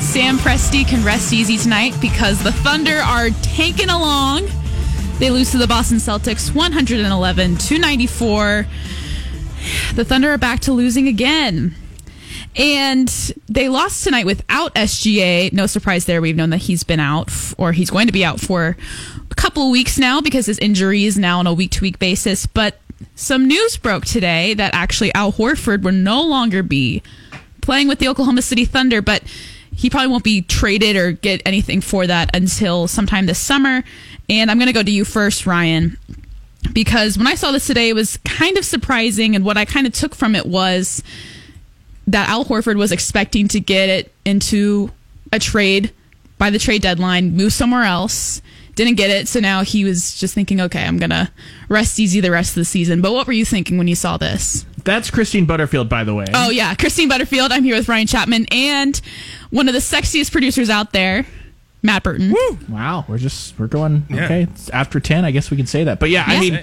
Sam Presti can rest easy tonight because the Thunder are taking along. They lose to the Boston Celtics 111 294. The Thunder are back to losing again. And they lost tonight without SGA. No surprise there. We've known that he's been out, or he's going to be out for a couple weeks now because his injury is now on a week to week basis. But some news broke today that actually Al Horford will no longer be playing with the Oklahoma City Thunder, but he probably won't be traded or get anything for that until sometime this summer. And I'm going to go to you first, Ryan, because when I saw this today, it was kind of surprising. And what I kind of took from it was that Al Horford was expecting to get it into a trade by the trade deadline, move somewhere else. Didn't get it, so now he was just thinking, okay, I'm gonna rest easy the rest of the season. But what were you thinking when you saw this? That's Christine Butterfield, by the way. Oh yeah, Christine Butterfield. I'm here with Ryan Chapman and one of the sexiest producers out there, Matt Burton. Woo! Wow, we're just we're going yeah. okay. It's after ten, I guess we can say that. But yeah, yeah. I mean,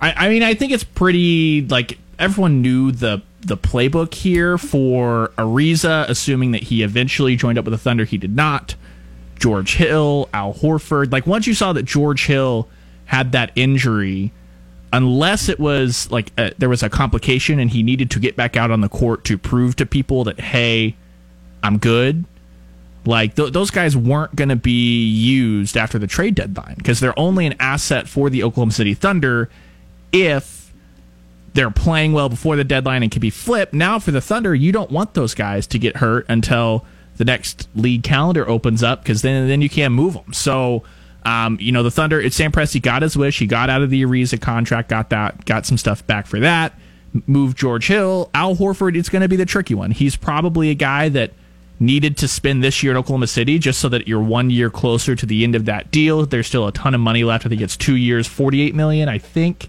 I, I mean, I think it's pretty like everyone knew the the playbook here for Ariza, assuming that he eventually joined up with the Thunder. He did not. George Hill, Al Horford. Like once you saw that George Hill had that injury, unless it was like a, there was a complication and he needed to get back out on the court to prove to people that hey, I'm good. Like th- those guys weren't going to be used after the trade deadline because they're only an asset for the Oklahoma City Thunder if they're playing well before the deadline and can be flipped. Now for the Thunder, you don't want those guys to get hurt until the next league calendar opens up because then then you can't move them. So. Um, you know the Thunder. It's Sam Presti got his wish. He got out of the Ariza contract. Got that. Got some stuff back for that. Move George Hill. Al Horford. It's going to be the tricky one. He's probably a guy that needed to spend this year in Oklahoma City just so that you're one year closer to the end of that deal. There's still a ton of money left. I think it's two years, 48 million. I think.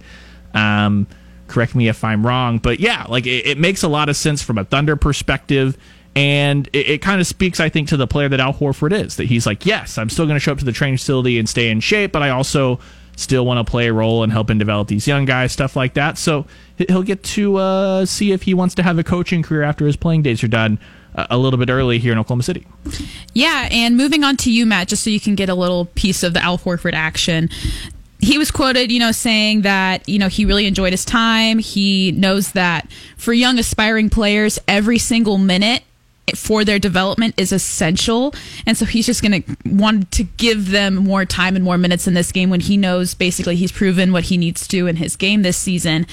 Um, Correct me if I'm wrong, but yeah, like it, it makes a lot of sense from a Thunder perspective. And it, it kind of speaks, I think, to the player that Al Horford is. That he's like, yes, I'm still going to show up to the training facility and stay in shape, but I also still want to play a role and help and develop these young guys, stuff like that. So he'll get to uh, see if he wants to have a coaching career after his playing days are done a little bit early here in Oklahoma City. Yeah, and moving on to you, Matt, just so you can get a little piece of the Al Horford action he was quoted, you know, saying that, you know, he really enjoyed his time. He knows that for young aspiring players, every single minute for their development is essential. And so he's just going to want to give them more time and more minutes in this game when he knows basically he's proven what he needs to in his game this season.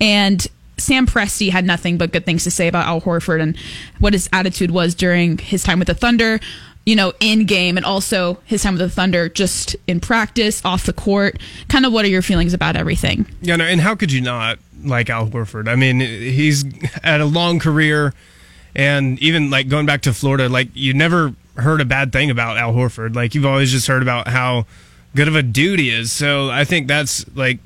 And Sam Presti had nothing but good things to say about Al Horford and what his attitude was during his time with the Thunder you know, in game and also his time with the Thunder just in practice, off the court. Kind of what are your feelings about everything? Yeah, no, and how could you not like Al Horford? I mean, he's had a long career and even like going back to Florida, like you never heard a bad thing about Al Horford. Like you've always just heard about how good of a dude he is. So I think that's like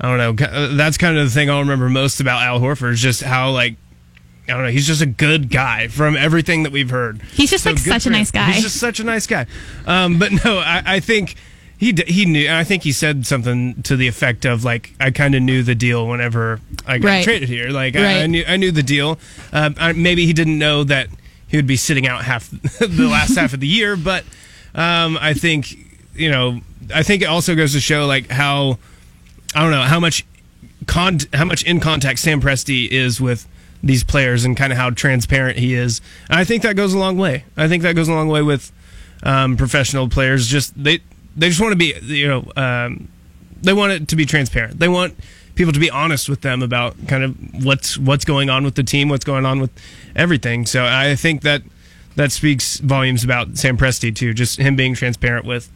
I don't know, that's kind of the thing I'll remember most about Al Horford is just how like I don't know. He's just a good guy from everything that we've heard. He's just so like such a nice guy. He's just such a nice guy. Um, but no, I, I, think he he knew. I think he said something to the effect of like, "I kind of knew the deal whenever I got right. traded here. Like right. I, I, knew I knew the deal. Uh, I, maybe he didn't know that he would be sitting out half the last half of the year, but um, I think you know. I think it also goes to show like how I don't know how much con- how much in contact Sam Presti is with these players and kind of how transparent he is. And I think that goes a long way. I think that goes a long way with um, professional players. Just they they just want to be you know um, they want it to be transparent. They want people to be honest with them about kind of what's what's going on with the team, what's going on with everything. So I think that that speaks volumes about Sam Presti too. Just him being transparent with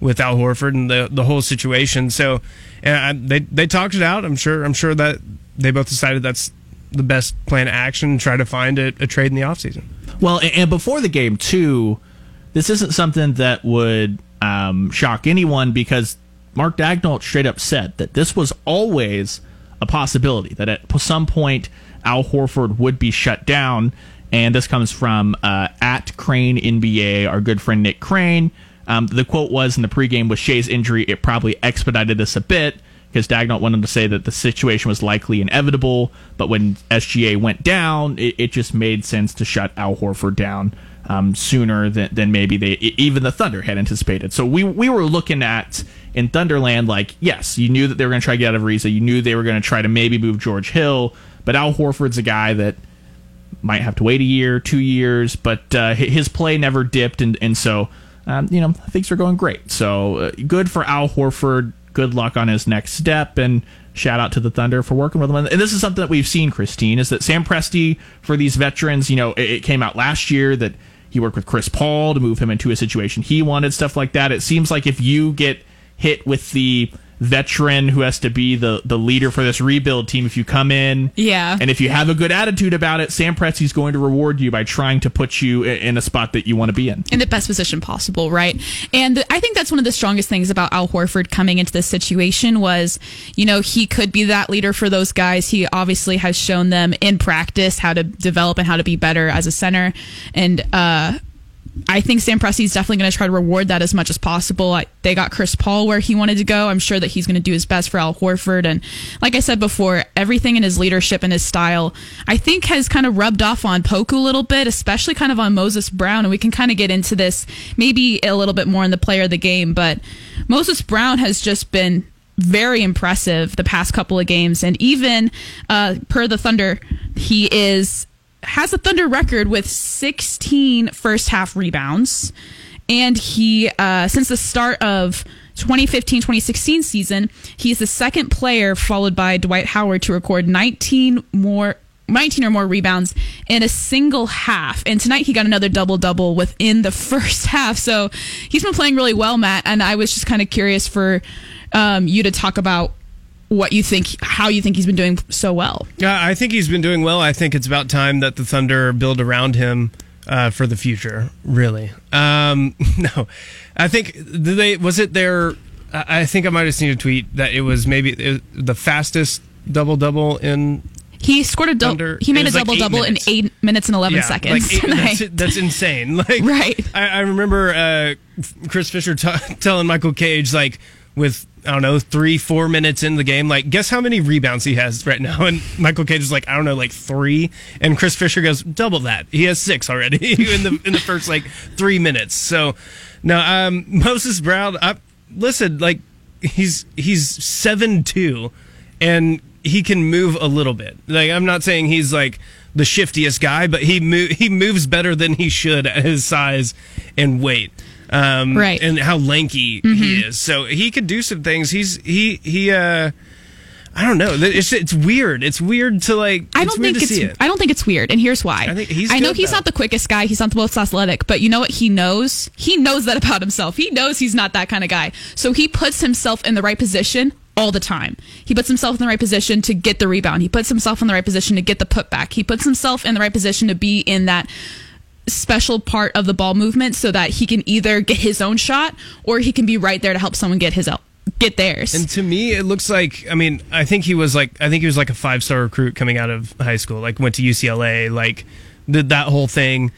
with Al Horford and the the whole situation. So and they they talked it out. I'm sure I'm sure that they both decided that's the best plan of action, try to find a, a trade in the offseason. Well, and before the game, too, this isn't something that would. Um, shock anyone because Mark Daigneault straight up said that this was always a possibility that at some point Al Horford would be shut down. And this comes from uh, at Crane NBA, our good friend Nick Crane. Um, the quote was in the pregame with Shai's injury, it probably expedited this a bit because Daigneault wanted to say that the situation was likely inevitable, but when SGA went down, it, it just made sense to shut Al Horford down um, sooner than, than maybe they even the Thunder had anticipated. So we we were looking at in Thunderland like yes, you knew that they were going to try to get out of Ariza, you knew they were going to try to maybe move George Hill, but Al Horford's a guy that might have to wait a year, two years, but uh, his play never dipped, and and so. Um, you know, things are going great. So uh, good for Al Horford good luck on his next step and shout out to the Thunder for working with him. And this is something that we've seen, Christine, is that Sam Presti for these veterans, you know, it, it came out last year that he worked with Chris Paul to move him into a situation he wanted, stuff like that. It seems like if you get hit with the veteran who has to be the the leader for this rebuild team if you come in yeah. and if you have a good attitude about it sam presti's going to reward you by trying to put you in a spot that you want to be in. In the best position possible right? And i think that's one of the strongest things about al horford coming into this situation was you know he could be that leader for those guys. He obviously has shown them in practice how to develop and how to be better as a center. And uh I think Sam Presti is definitely going to try to reward that as much as possible. I, they got Chris Paul where he wanted to go. I'm sure that he's going to do his best for Al Horford. And like I said before, everything in his leadership and his style, I think has kind of rubbed off on Poku a little bit, especially kind of on Moses Brown. And we can kind of get into this maybe a little bit more in the player of the game. But Moses Brown has just been very impressive the past couple of games. And even uh, per the Thunder, he is has a Thunder record with 16 first half rebounds. And he, uh, since the start of 2015 2016 season, he's the second player, followed by Dwight Howard, to record 19 more. 19 or more rebounds in a single half. And tonight he got another double double within the first half. So he's been playing really well, Matt. And I was just kind of curious for um, you to talk about what you think, how you think he's been doing so well. Yeah, I think he's been doing well. I think it's about time that the Thunder build around him uh, for the future. Really, um, no, I think they was it their. I think I might have seen a tweet that it was maybe the fastest double double in. He scored a double. He made a double like double in eight minutes and eleven yeah, seconds. Like eight, that's, that's, insane. Like right. I, I remember uh, Chris Fisher t- telling Michael Cage like with I don't know, three, four minutes in the game. Like, guess how many rebounds he has right now? And Michael Cage is like, I don't know, like three. And Chris Fisher goes, double that. He has six already in the in the first like three minutes. So, no, um, Moses Brown. I, listen, like he's he's seven two, and he can move a little bit. Like, I'm not saying he's like the shiftiest guy, but he mo- he moves better than he should at his size and weight um, right, and how lanky mm-hmm. he is. So he could do some things. He's he he. uh I don't know. It's it's weird. It's weird to like. I don't think it's. It. I don't think it's weird, and here's why. I think he's. I know he's though. not the quickest guy. He's not the most athletic, but you know what? He knows. He knows that about himself. He knows he's not that kind of guy. So he puts himself in the right position all the time. He puts himself in the right position to get the rebound. He puts himself in the right position to get the putback. He puts himself in the right position to be in that special part of the ball movement so that he can either get his own shot or he can be right there to help someone get his get theirs. And to me, it looks like I mean, I think he was like I think he was like a five star recruit coming out of high school, like went to UCLA, like did that whole thing,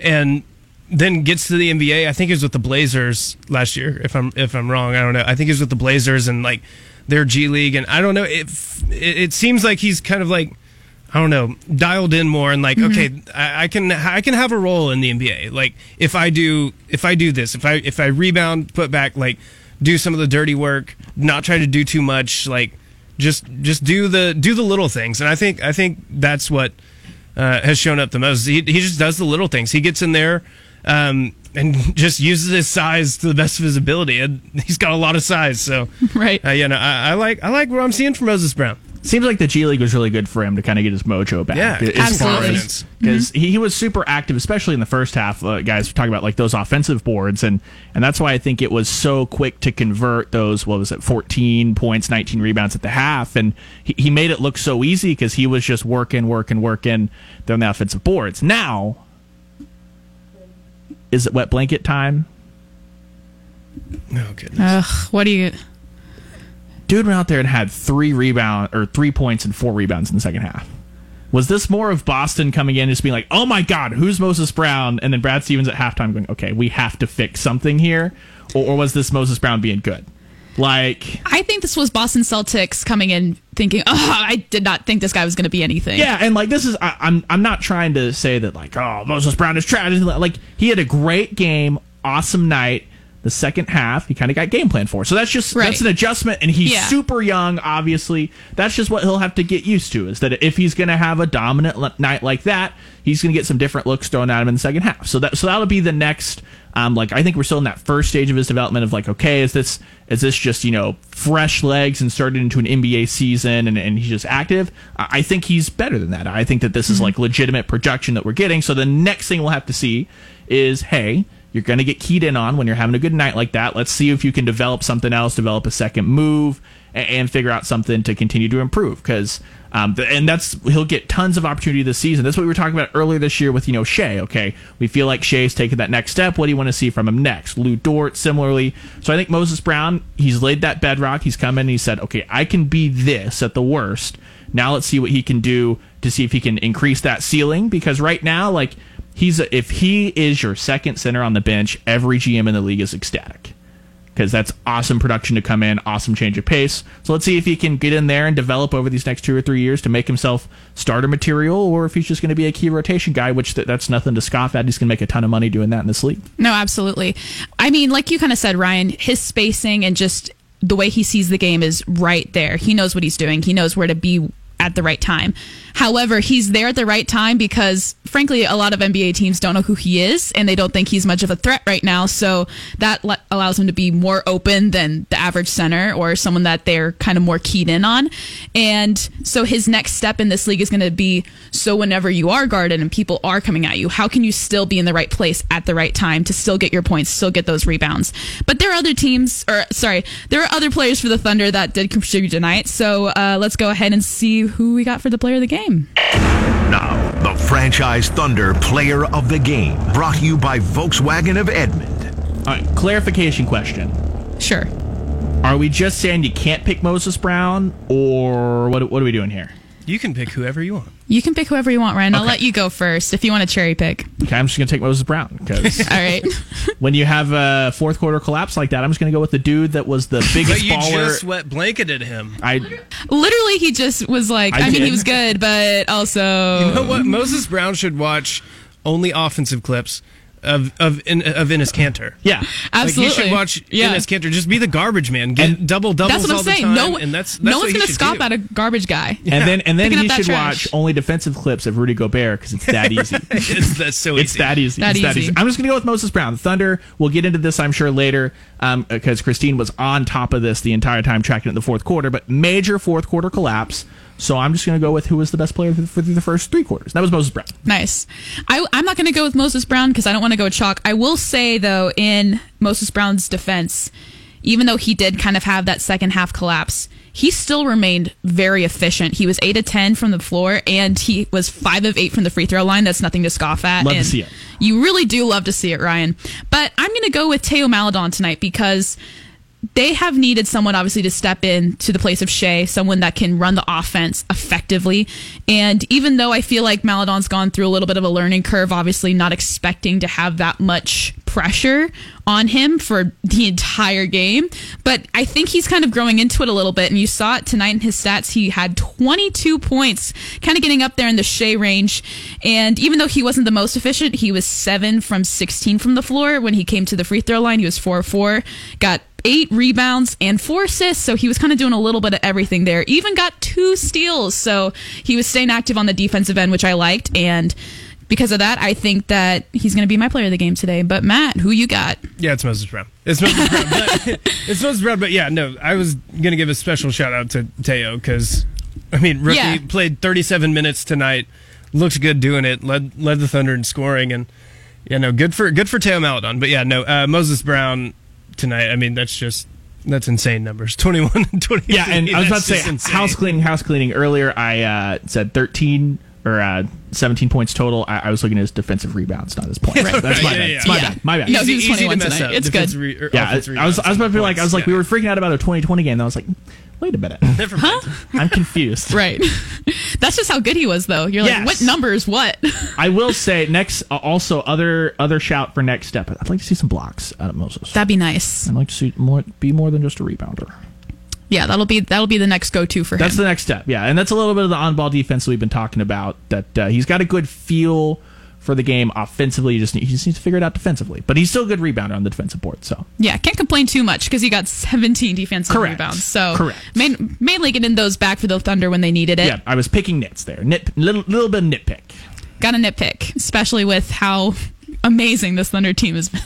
and then gets to the NBA. I think he was with the Blazers last year. If I'm if I'm wrong, I don't know. I think he was with the Blazers and like their G League, and I don't know. It it, it seems like he's kind of like I don't know, dialed in more and like, mm-hmm. okay, I, I, can I can have a role in the NBA. Like if I do if I do this, if I if I rebound, put back, like do some of the dirty work, not try to do too much, like just just do the do the little things. And I think I think that's what uh, has shown up the most. He he just does the little things. He gets in there. Um, and just uses his size to the best of his ability. And he's got a lot of size, so right. Uh, you know, I, I like I like what I'm seeing from Moses Brown seems like the G League was really good for him to kind of get his mojo back. Yeah, absolutely. Because mm-hmm. he, he was super active, especially in the first half. Uh, guys talking about like those offensive boards, and and that's why I think it was so quick to convert those. What was it, fourteen points, nineteen rebounds at the half, and he, he made it look so easy because he was just working, working, working on the offensive boards. Now, is it wet blanket time? Oh goodness. Ugh, what do you? Dude went out there and had three rebound or three points and four rebounds in the second half. Was this more of Boston coming in and just being like, "Oh my God, who's Moses Brown?" and then Brad Stevens at halftime going, "Okay, we have to fix something here," or, or was this Moses Brown being good? Like, I think this was Boston Celtics coming in thinking, "Oh, I did not think this guy was going to be anything." Yeah, and like this is, I, I'm I'm not trying to say that like, oh, Moses Brown is trash. Like he had a great game, awesome night the second half he kind of got game plan for. So that's just right. that's an adjustment and he's yeah. super young obviously. That's just what he'll have to get used to is that if he's going to have a dominant night like that, he's going to get some different looks thrown at him in the second half. So that so that'll be the next um, like I think we're still in that first stage of his development of like okay, is this is this just, you know, fresh legs and started into an NBA season and, and he's just active? I think he's better than that. I think that this mm-hmm. is like legitimate projection that we're getting. So the next thing we'll have to see is hey, you're going to get keyed in on when you're having a good night like that. Let's see if you can develop something else, develop a second move, and, and figure out something to continue to improve. Because um, and that's he'll get tons of opportunity this season. That's what we were talking about earlier this year with you know Shai. Okay, we feel like Shai's taking that next step. What do you want to see from him next? Lu Dort similarly. So I think Moses Brown he's laid that bedrock. He's come in and he said, okay, I can be this at the worst. Now let's see what he can do to see if he can increase that ceiling. Because right now, like he's a, if he is your second center on the bench, every GM in the league is ecstatic because that's awesome production to come in, awesome change of pace. So let's see if he can get in there and develop over these next two or three years to make himself starter material, or if he's just going to be a key rotation guy, which th- that's nothing to scoff at. He's going to make a ton of money doing that in this league. No, absolutely. I mean, like you kind of said, Ryan, his spacing and just the way he sees the game is right there. He knows what he's doing. He knows where to be at the right time. However, he's there at the right time because, frankly, a lot of NBA teams don't know who he is and they don't think he's much of a threat right now. So that le- allows him to be more open than the average center or someone that they're kind of more keyed in on. And so his next step in this league is going to be so whenever you are guarded and people are coming at you, how can you still be in the right place at the right time to still get your points, still get those rebounds? But there are other teams, or sorry, there are other players for the Thunder that did contribute tonight. So uh, let's go ahead and see who we got for the player of the game game. Now, the Franchise Thunder Player of the Game, brought to you by Volkswagen of Edmond. All right, clarification question. Sure. Are we just saying you can't pick Moses Brown, or what, what are we doing here? You can pick whoever you want. You can pick whoever you want, Ryan. Okay. I'll let you go first if you want to cherry pick. Okay, I'm just going to take Moses Brown because. All right. when you have a fourth quarter collapse like that, I'm just going to go with the dude that was the biggest but you baller. just wet blanketed him. I literally he just was like. I, I mean, he was good, but also. You know what? Moses Brown should watch only offensive clips of of in, of Enes Kanter. Yeah, absolutely. Like he should watch yeah. Enes Kanter. Just be the garbage man. Get and double doubles that's what I'm all saying. No, and that's, that's no one's going to scoff do. at a garbage guy. Yeah. And then and then Picking he should watch only defensive clips of Rudy Gobert because it's that easy. it's that's so Easy. It's that easy. That it's easy. that easy. I'm just going to go with Moses Brown. Thunder. We'll get into this, I'm sure, later because um, Christine was on top of this the entire time tracking it in the fourth quarter. But major fourth quarter collapse. So I'm just going to go with who was the best player for the first three quarters. That was Moses Brown. Nice. I, am not going to go with Moses Brown because I don't want to go with chalk. I will say, though, in Moses Brown's defense, even though he did kind of have that second half collapse, he still remained very efficient. He was 8 of 10 from the floor and he was 5 of 8 from the free throw line. That's nothing to scoff at. Love and to see it. You really do love to see it, Ryan. But I'm going to go with Teo Maledon tonight because they have needed someone obviously to step in to the place of Shai, someone that can run the offense effectively. And even though I feel like Maledon's gone through a little bit of a learning curve, obviously not expecting to have that much pressure on him for the entire game, but I think he's kind of growing into it a little bit. And you saw it tonight in his stats. He had 22 points, kind of getting up there in the Shai range. And even though he wasn't the most efficient, he was seven from 16 from the floor. When he came to the free throw line, he was four four, got eight rebounds and four assists. So he was kind of doing a little bit of everything there. Even got two steals. So he was staying active on the defensive end, which I liked. And because of that, I think that he's going to be my player of the game today. But Matt, who you got? Yeah, it's Moses Brown. It's Moses Brown. But, it's Moses Brown. But yeah, no, I was going to give a special shout out to Teo because, I mean, rookie yeah. played 37 minutes tonight. Looked good doing it. Led led the Thunder in scoring and. Yeah, no, good for good for Teo Maledon. But yeah, no, uh, Moses Brown tonight. I mean, that's just that's insane numbers. 21 and 20. Yeah, and I was about to say insane. house cleaning, house cleaning. Earlier, I uh, said 13 or uh, 17 points total. I, I, was looking at his defensive rebounds, not his points. Right. That's my yeah, bad. Yeah, It's my yeah. bad. My bad. No, he was 21 tonight. Up. It's good. Re- yeah, I, I, was. I was about to be like, I was like, we were freaking out about a 2020 game. I was like, wait a minute. Never mind. Huh? I'm confused. right. That's just how good he was, though. You're yes. like, what numbers? What? I will say next. Uh, also, other other shout for next step. I'd like to see some blocks out of Moses. That'd be nice. I'd like to see more. Be more than just a rebounder. Yeah, that'll be that'll be the next go to for him. That's the next step. Yeah, and that's a little bit of the on ball defense we've been talking about. That uh, he's got a good feel for the game offensively. He just, he just needs to figure it out defensively. But he's still a good rebounder on the defensive board. So yeah, can't complain too much because he got 17 defensive Correct. rebounds. So Correct. Main, mainly getting those back for the Thunder when they needed it. Yeah, I was picking nits there. Nit, little little bit of nitpick. Got a nitpick, especially with how amazing this Thunder team has been.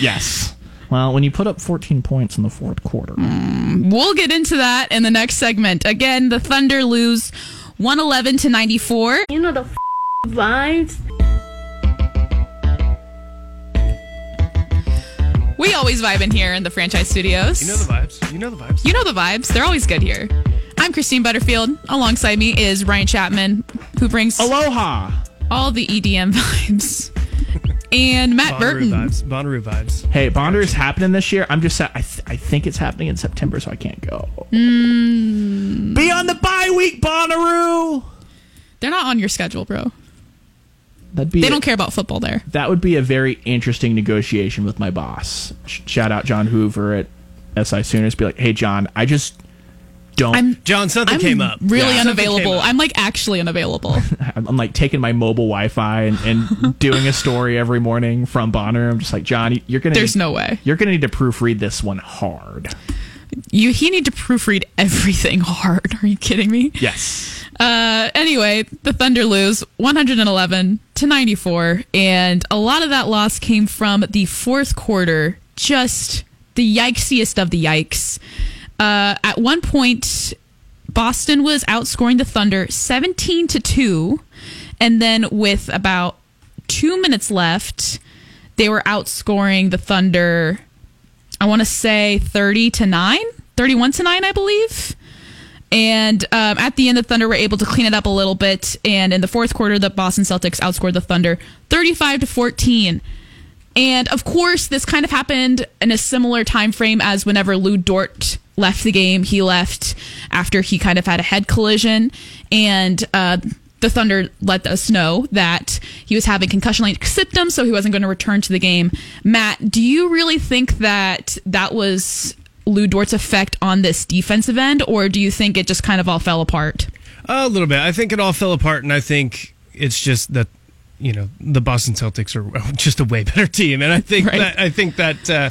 yes. Well, when you put up 14 points in the fourth quarter. Mm, we'll get into that in the next segment. Again, the Thunder lose 111 to 94. You know the f- vibes. We always vibe in here in the franchise studios. You know the vibes. You know the vibes. You know the vibes. They're always good here. I'm Christine Butterfield. Alongside me is Ryan Chapman, who brings Aloha all the EDM vibes and Matt Bonnaroo Burton. Vibes. Bonnaroo vibes. Hey, Bonnaroo is happening this year. I'm just, I, th- I think it's happening in September, so I can't go. Mm. Be on the bye week, Bonnaroo. They're not on your schedule, bro. That'd be they a, don't care about football there. That would be a very interesting negotiation with my boss. Shout out John Hoover at SI Sooners. Be like, hey, John, I just don't. I'm, John, something I'm came up. Really yeah. unavailable. I'm like actually unavailable. I'm like taking my mobile Wi-Fi and, and doing a story every morning from Bonner. I'm just like, John, you're gonna. There's need, no way. You're gonna need to proofread this one hard. You he need to proofread everything hard. Are you kidding me? Yes. Uh, anyway, the Thunder lose 111 to 94, and a lot of that loss came from the fourth quarter. Just the yikesiest of the yikes. Uh, at one point, Boston was outscoring the Thunder 17 to 2. And then with about two minutes left, they were outscoring the Thunder, I want to say 30 to 9, 31 to 9, I believe. And um, at the end, the Thunder were able to clean it up a little bit. And in the fourth quarter, the Boston Celtics outscored the Thunder 35 to 14. And of course, this kind of happened in a similar time frame as whenever Lu Dort left the game. He left after he kind of had a head collision, and uh, the Thunder let us know that he was having concussion-like symptoms, so he wasn't going to return to the game. Matt, do you really think that that was Lu Dort's effect on this defensive end, or do you think it just kind of all fell apart? A little bit. I think it all fell apart, and I think it's just that you know the Boston Celtics are just a way better team, and I think right. that I think that. Uh,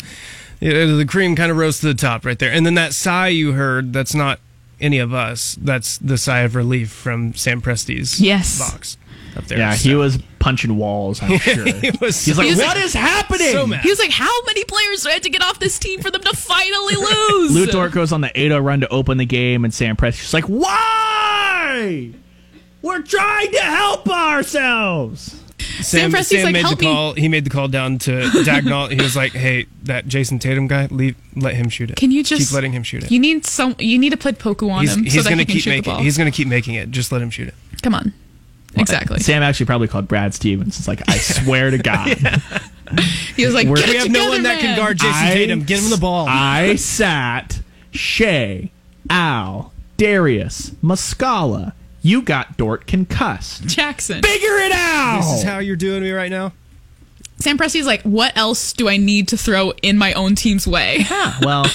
the cream kind of rose to the top right there. And then that sigh you heard, that's not any of us. That's the sigh of relief from Sam Presti's yes. box up there. Yeah, so. he was punching walls, I'm sure. he was, He's like, he "What like, is happening? So he was like, how many players do I have to get off this team for them to finally lose? Lu Dort goes on the 8-0 run to open the game, and Sam Presti's like, why? We're trying to help ourselves. Sam, Sam, Sam like, made the call. Me. He made the call down to Daigneault. he was like, "Hey, that Jayson Tatum guy, leave, let him shoot it. Can you just keep letting him shoot it? You need some. You need to put Poku on he's, him he's so gonna that he keep can making. shoot the. He's going to keep making it. Just let him shoot it. Come on. Well, exactly. Sam actually probably called Brad Stevens. It's like, I swear to God. he was like, we have together, no one man. that can guard Jason I, Tatum. Get him the ball. I sat Shai, Al, Darius, Muscala, you got Dort concussed. Jackson. Figure it out. This is how you're doing me right now. Sam Presti's like, what else do I need to throw in my own team's way? Yeah, well,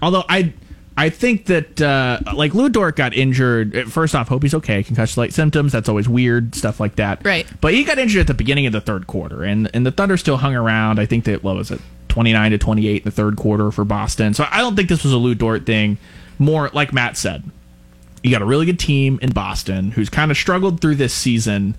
although I I think that uh, like Lu Dort got injured. First off, hope he's okay. Concussion like symptoms. That's always weird stuff like that. Right. But he got injured at the beginning of the third quarter, and and the Thunder still hung around. I think that what was it, twenty nine to twenty eight in the third quarter for Boston. So I don't think this was a Lu Dort thing. More like Matt said, you got a really good team in Boston who's kind of struggled through this season.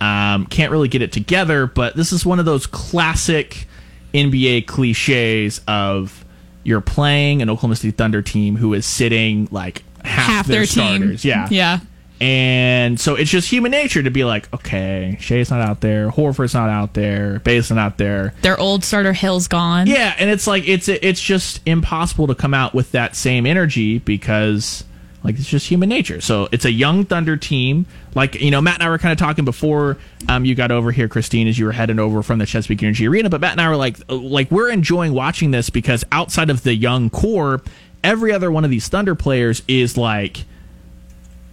Um, can't really get it together, but this is one of those classic NBA cliches of you're playing an Oklahoma City Thunder team who is sitting like half, half their, their starters. Team. Yeah. Yeah. And so it's just human nature to be like, okay, Shai's not out there, Horford's not out there, Baze's not out there. Their old starter Hill's gone. Yeah, and it's like it's it's just impossible to come out with that same energy because Like it's just human nature. So it's a young Thunder team. Like you know, Matt and I were kind of talking before um, you got over here, Christine, as you were heading over from the Chesapeake Energy Arena. But Matt and I were like, like we're enjoying watching this because outside of the young core, every other one of these Thunder players is like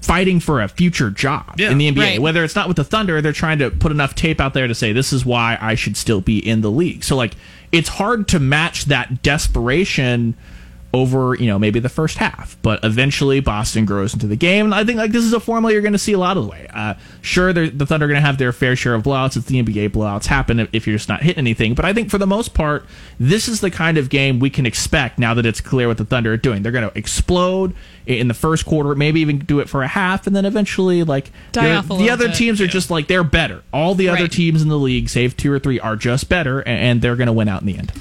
fighting for a future job yeah. in the NBA. Right. Whether it's not with the Thunder, they're trying to put enough tape out there to say this is why I should still be in the league. So like it's hard to match that desperation over you know maybe the first half. But eventually boston grows into the game. And i think like this is a formula you're going to see a lot of the way. Uh, sure the thunder are going to have their fair share of blowouts. It's the nba blowouts happen if, if, you're just not hitting anything. But i think for the most part this is the kind of game we can expect now that it's clear what the thunder are doing. They're going to explode in the first quarter maybe even do it for a half and then eventually like the other bit. teams are yeah. just like they're better. All the other right. teams in the league save two or three are just better and, and they're going to win out in the end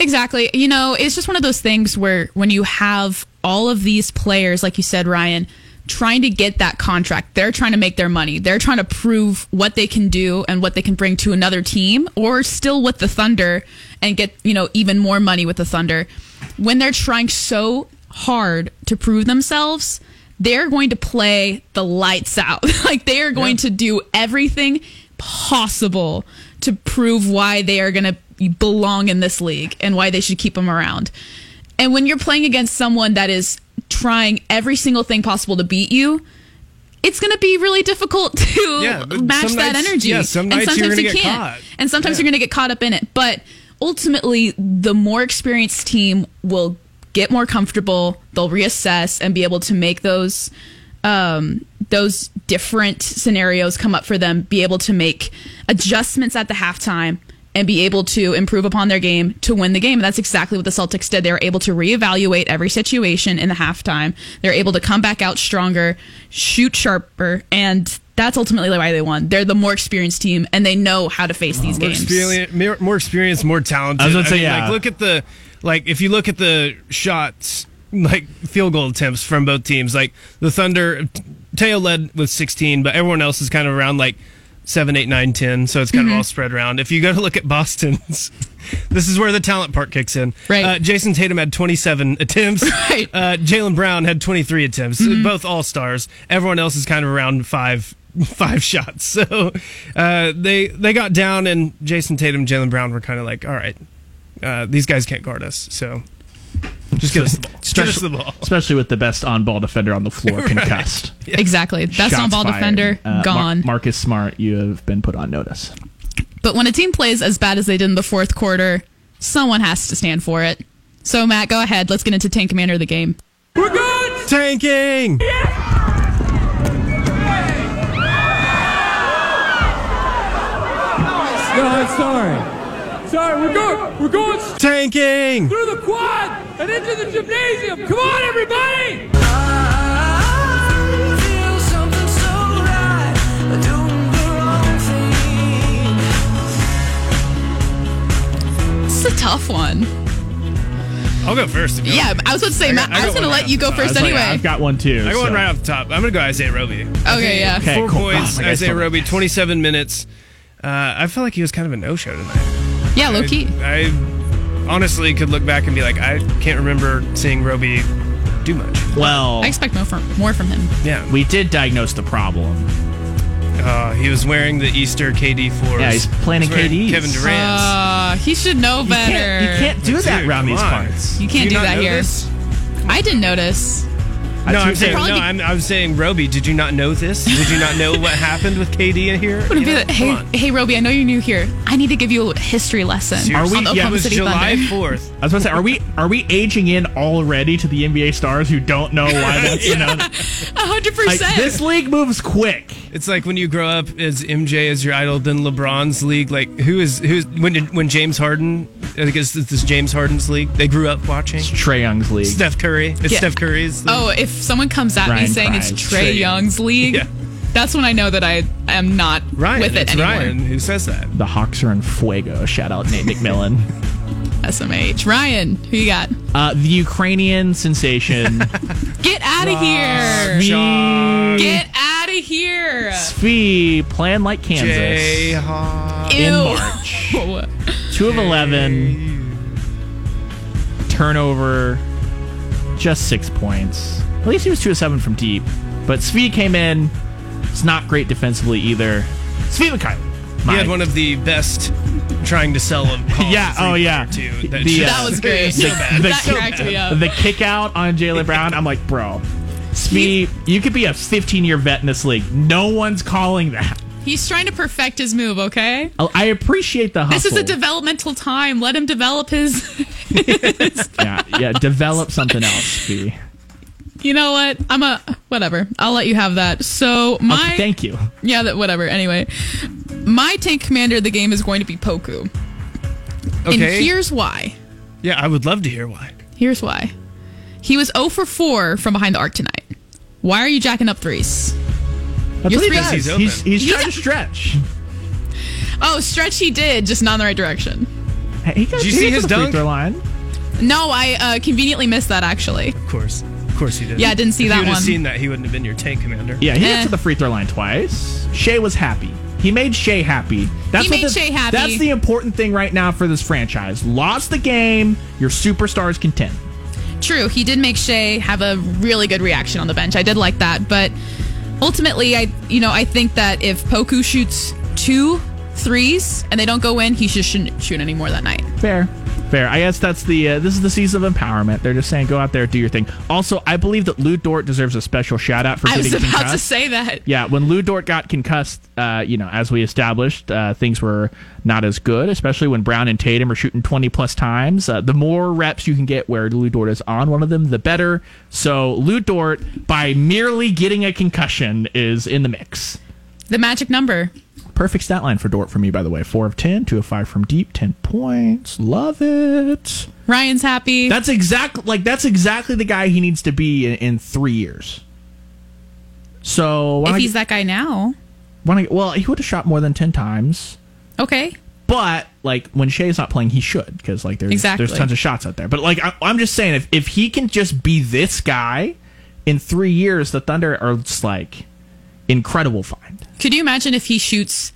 Exactly. You know, it's just one of those things where when you have all of these players, like you said, Ryan, trying to get that contract, they're trying to make their money. They're trying to prove what they can do and what they can bring to another team or still with the Thunder and get, you know, even more money with the Thunder. When they're trying so hard to prove themselves, they're going to play the lights out. like they are going yeah. to do everything possible to prove why they are going to belong in this league and why they should keep them around. And when you're playing against someone that is trying every single thing possible to beat you, it's going to be really difficult to yeah, match that nights, energy. Yeah, some and sometimes you can't. Caught. And sometimes yeah. you're going to get caught up in it. But ultimately, the more experienced team will get more comfortable. They'll reassess and be able to make those um, those different scenarios come up for them. Be able to make adjustments at the halftime and be able to improve upon their game to win the game. And that's exactly what the Celtics did. They were able to reevaluate every situation in the halftime. They're able to come back out stronger, shoot sharper, and that's ultimately why they won. They're the more experienced team, and they know how to face these more games. Experience, more, more experienced, more talented. I was going to say, mean, yeah. Like, look at the like if you look at the shots, like field goal attempts from both teams. Like the Thunder, Teo led with 16, but everyone else is kind of around like seven, eight, nine, ten. So it's kind mm-hmm. of all spread around. If you go to look at Boston's, this is where the talent part kicks in. Right. Uh, Jayson Tatum had 27 attempts. Right. Uh, Jaylen Brown had 23 attempts. Mm-hmm. Both all stars. Everyone else is kind of around five five shots. So uh, they they got down, and Jayson Tatum, Jaylen Brown were kind of like, all right, uh, these guys can't guard us. So just get us the ball. Get us the ball. Especially with the best on ball defender on the floor concussed. Yeah. Exactly. Best on ball defender uh, gone. Mar- Marcus Smart, you have been put on notice. But when a team plays as bad as they did in the fourth quarter, someone has to stand for it. So, Matt, go ahead. Let's get into Tank Commander of the game. We're good! Tanking! Yeah! No, I'm sorry. Sorry, we're going. We're going tanking through the quad and into the gymnasium. Come on, everybody! This is a tough one. I'll go first. Go. Yeah, I was about to say, I, Matt, I, I was going to let you go first anyway. Like, I've got one too. I got so. one right off the top. I'm going to go Isaiah Roby. Okay, yeah. Okay, Four cool. points. Oh, Isaiah Roby, 27 minutes. Uh, I felt like he was kind of a no-show tonight. Yeah, low key. I, I honestly could look back and be like, I can't remember seeing Roby do much. Well, I expect more from more from him. Yeah, we did diagnose the problem. Uh, he was wearing the Easter KD fours. Yeah, he's planning KD. Kevin Durant. Uh, he should know better. You can't, you can't do that around these on. parts. You can't do, do that here. This? I didn't notice. No, I'm saying no. I'm, I'm saying Roby. Did you not know this? Did you not know what happened with KD in here? Would be like, hey, hey, Roby. I know you're new here. I need to give you a history lesson. Seriously? Are we? yeah, it was City July fourth. I was about to say, are we are we aging in already to the NBA stars who don't know why that's you know? hundred percent. This league moves quick. It's like when you grow up as MJ as your idol, then LeBron's league. Like who is who's when did, when James Harden? I guess this is James Harden's league. They grew up watching. It's Trae Young's league. Steph Curry. It's yeah. Steph Curry's. Oh, league. Oh, if someone comes at Ryan me saying Prize. it's Trae Young's league. Yeah. That's when I know that I am not Ryan, with it it's anymore. Ryan who says that. The Hawks are in fuego. Shout out Nate McMillan. SMH. Ryan, who you got? Uh, the Ukrainian sensation. Get out of here. Svi. Get out of here. Svi playing like Kansas. Jayhawk. In March. Two of 11. Turnover. Just six points. At least he was two of seven from deep. But Svi came in. It's not great defensively either. Svi Mykhailiuk. He had one of the best trying to sell him. yeah. Oh yeah. Too. That, the, uh, that was great. The, the, that so cracked me up. The kick out on Jaylen Brown. I'm like, bro, Svi, you could be a 15 year vet in this league. No one's calling that. He's trying to perfect his move, okay? I appreciate the hustle. This is a developmental time. Let him develop his. yeah, yeah, develop something else, Svi. You know what? I'm a whatever. I'll let you have that. So my okay, thank you. Yeah, that whatever. Anyway, my tank commander of the game is going to be Poku. Okay. And here's why. Yeah, I would love to hear why. Here's why. He was 0 for 4 from behind the arc tonight. Why are you jacking up threes? That's Your what he does. He's, he's, he's trying to stretch. Oh, stretch he did, just not in the right direction. Hey, he got, did you see his dunk? line? No, I uh, conveniently missed that actually. Of course. Of course he did. Yeah, I didn't see if that one. You would have seen that, he wouldn't have been your tank commander. Yeah, he eh. got to the free throw line twice. Shai was happy. He made Shai happy. That's he made the, Shai happy. That's the important thing right now for this franchise. Lost the game, your superstars content. True, he did make Shai have a really good reaction on the bench. I did like that, but ultimately, I you know I think that if Poku shoots two threes and they don't go in, he just shouldn't shoot anymore that night. Fair. Fair. I guess that's the uh, this is the season of empowerment. They're just saying go out there, do your thing. Also, I believe that Lu Dort deserves a special shout out for I getting was about concussed. to say that. Yeah, when Lu Dort got concussed, uh, you know, as we established, uh, things were not as good, especially when Brown and Tatum are shooting 20 plus times. Uh, the more reps you can get where Lu Dort is on one of them, the better. So Lu Dort, by merely getting a concussion, is in the mix. The magic number. Perfect stat line for Dort for me, by the way. Four of 10, two of five from deep, 10 points. Love it. Ryan's happy. That's exactly like that's exactly the guy he needs to be in, in three years. So if he's that guy now, I, well, he would have shot more than ten times. Okay, but like when Shai's not playing, he should because like there's exactly. there's tons of shots out there. But like I, am just saying, if if he can just be this guy in three years, the Thunder are just like incredible find. Could you imagine if he shoots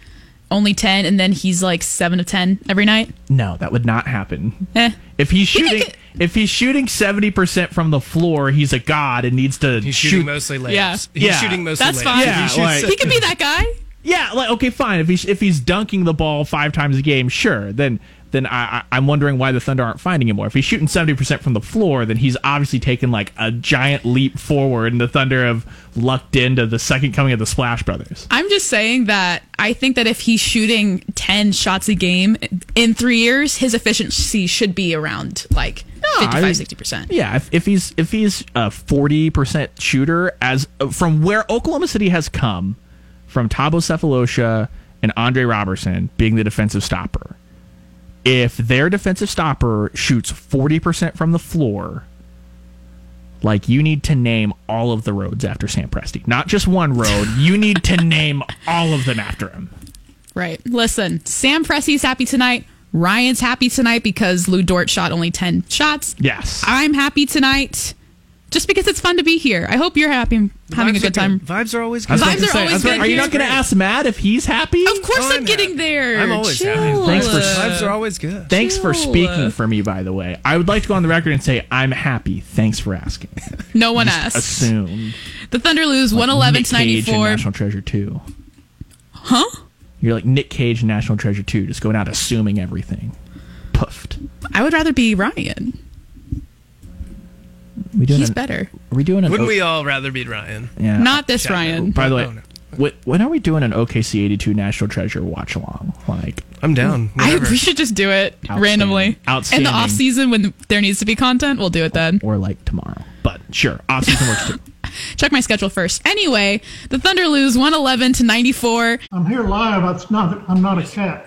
only 10 and then he's like 7 of 10 every night? No, that would not happen. Eh. If he's shooting if he's shooting 70% from the floor, he's a god and needs to He's shoot. shooting mostly layups. Yeah. He's yeah. shooting mostly That's layups. fine. Yeah, he, like, he could be that guy. Yeah, like okay, fine. If he's if he's dunking the ball five times a game, sure. Then then I, I, am wondering why the Thunder aren't finding him more. If he's shooting 70% from the floor, then he's obviously taken like a giant leap forward, and the Thunder have lucked into the second coming of the Splash Brothers. I'm just saying that I think that if he's shooting 10 shots a game in three years, his efficiency should be around like. No, 55 60%. Yeah, if, if he's if he's a 40% shooter as from where Oklahoma City has come from Thabo Sefolosha and Andre Roberson being the defensive stopper if their defensive stopper shoots 40% from the floor, like you need to name all of the roads after Sam Presti. Not just one road. you need to name all of them after him. Right. Listen, Sam Presti's happy tonight. Ryan's happy tonight because Lu Dort shot only 10 shots. Yes. I'm happy tonight just because it's fun to be here. I hope you're happy, having a good time. Good. Vibes are always good. Vibes are say, always good. Are you not going to ask Matt if he's happy? Of course, oh, I'm, I'm getting there. I'm always Chill. happy. Thanks for vibes are always good. Thanks Chill. for speaking for me. By the way, I would like to go on the record and say I'm happy. Thanks for asking. No one asked. Assumed. The Thunder lose like 111 Nick to 94. National Treasure two. Huh? You're like Nick Cage in National Treasure two, just going out assuming everything. Puffed. I would rather be Ryan. We doing He's an, better. Are we doing an Wouldn't o- we all rather be Ryan? Yeah. Not this Ryan. By the way, oh, no. when are we doing an OKC 82 National Treasure watch along? Like, I'm down. I, we should just do it randomly. Outstanding. In the off season when there needs to be content, we'll do it then. Or, or like tomorrow. But sure, off season works too. Check my schedule first. Anyway, the Thunder lose 111 to 94. I'm here live. It's not. I'm not a cat.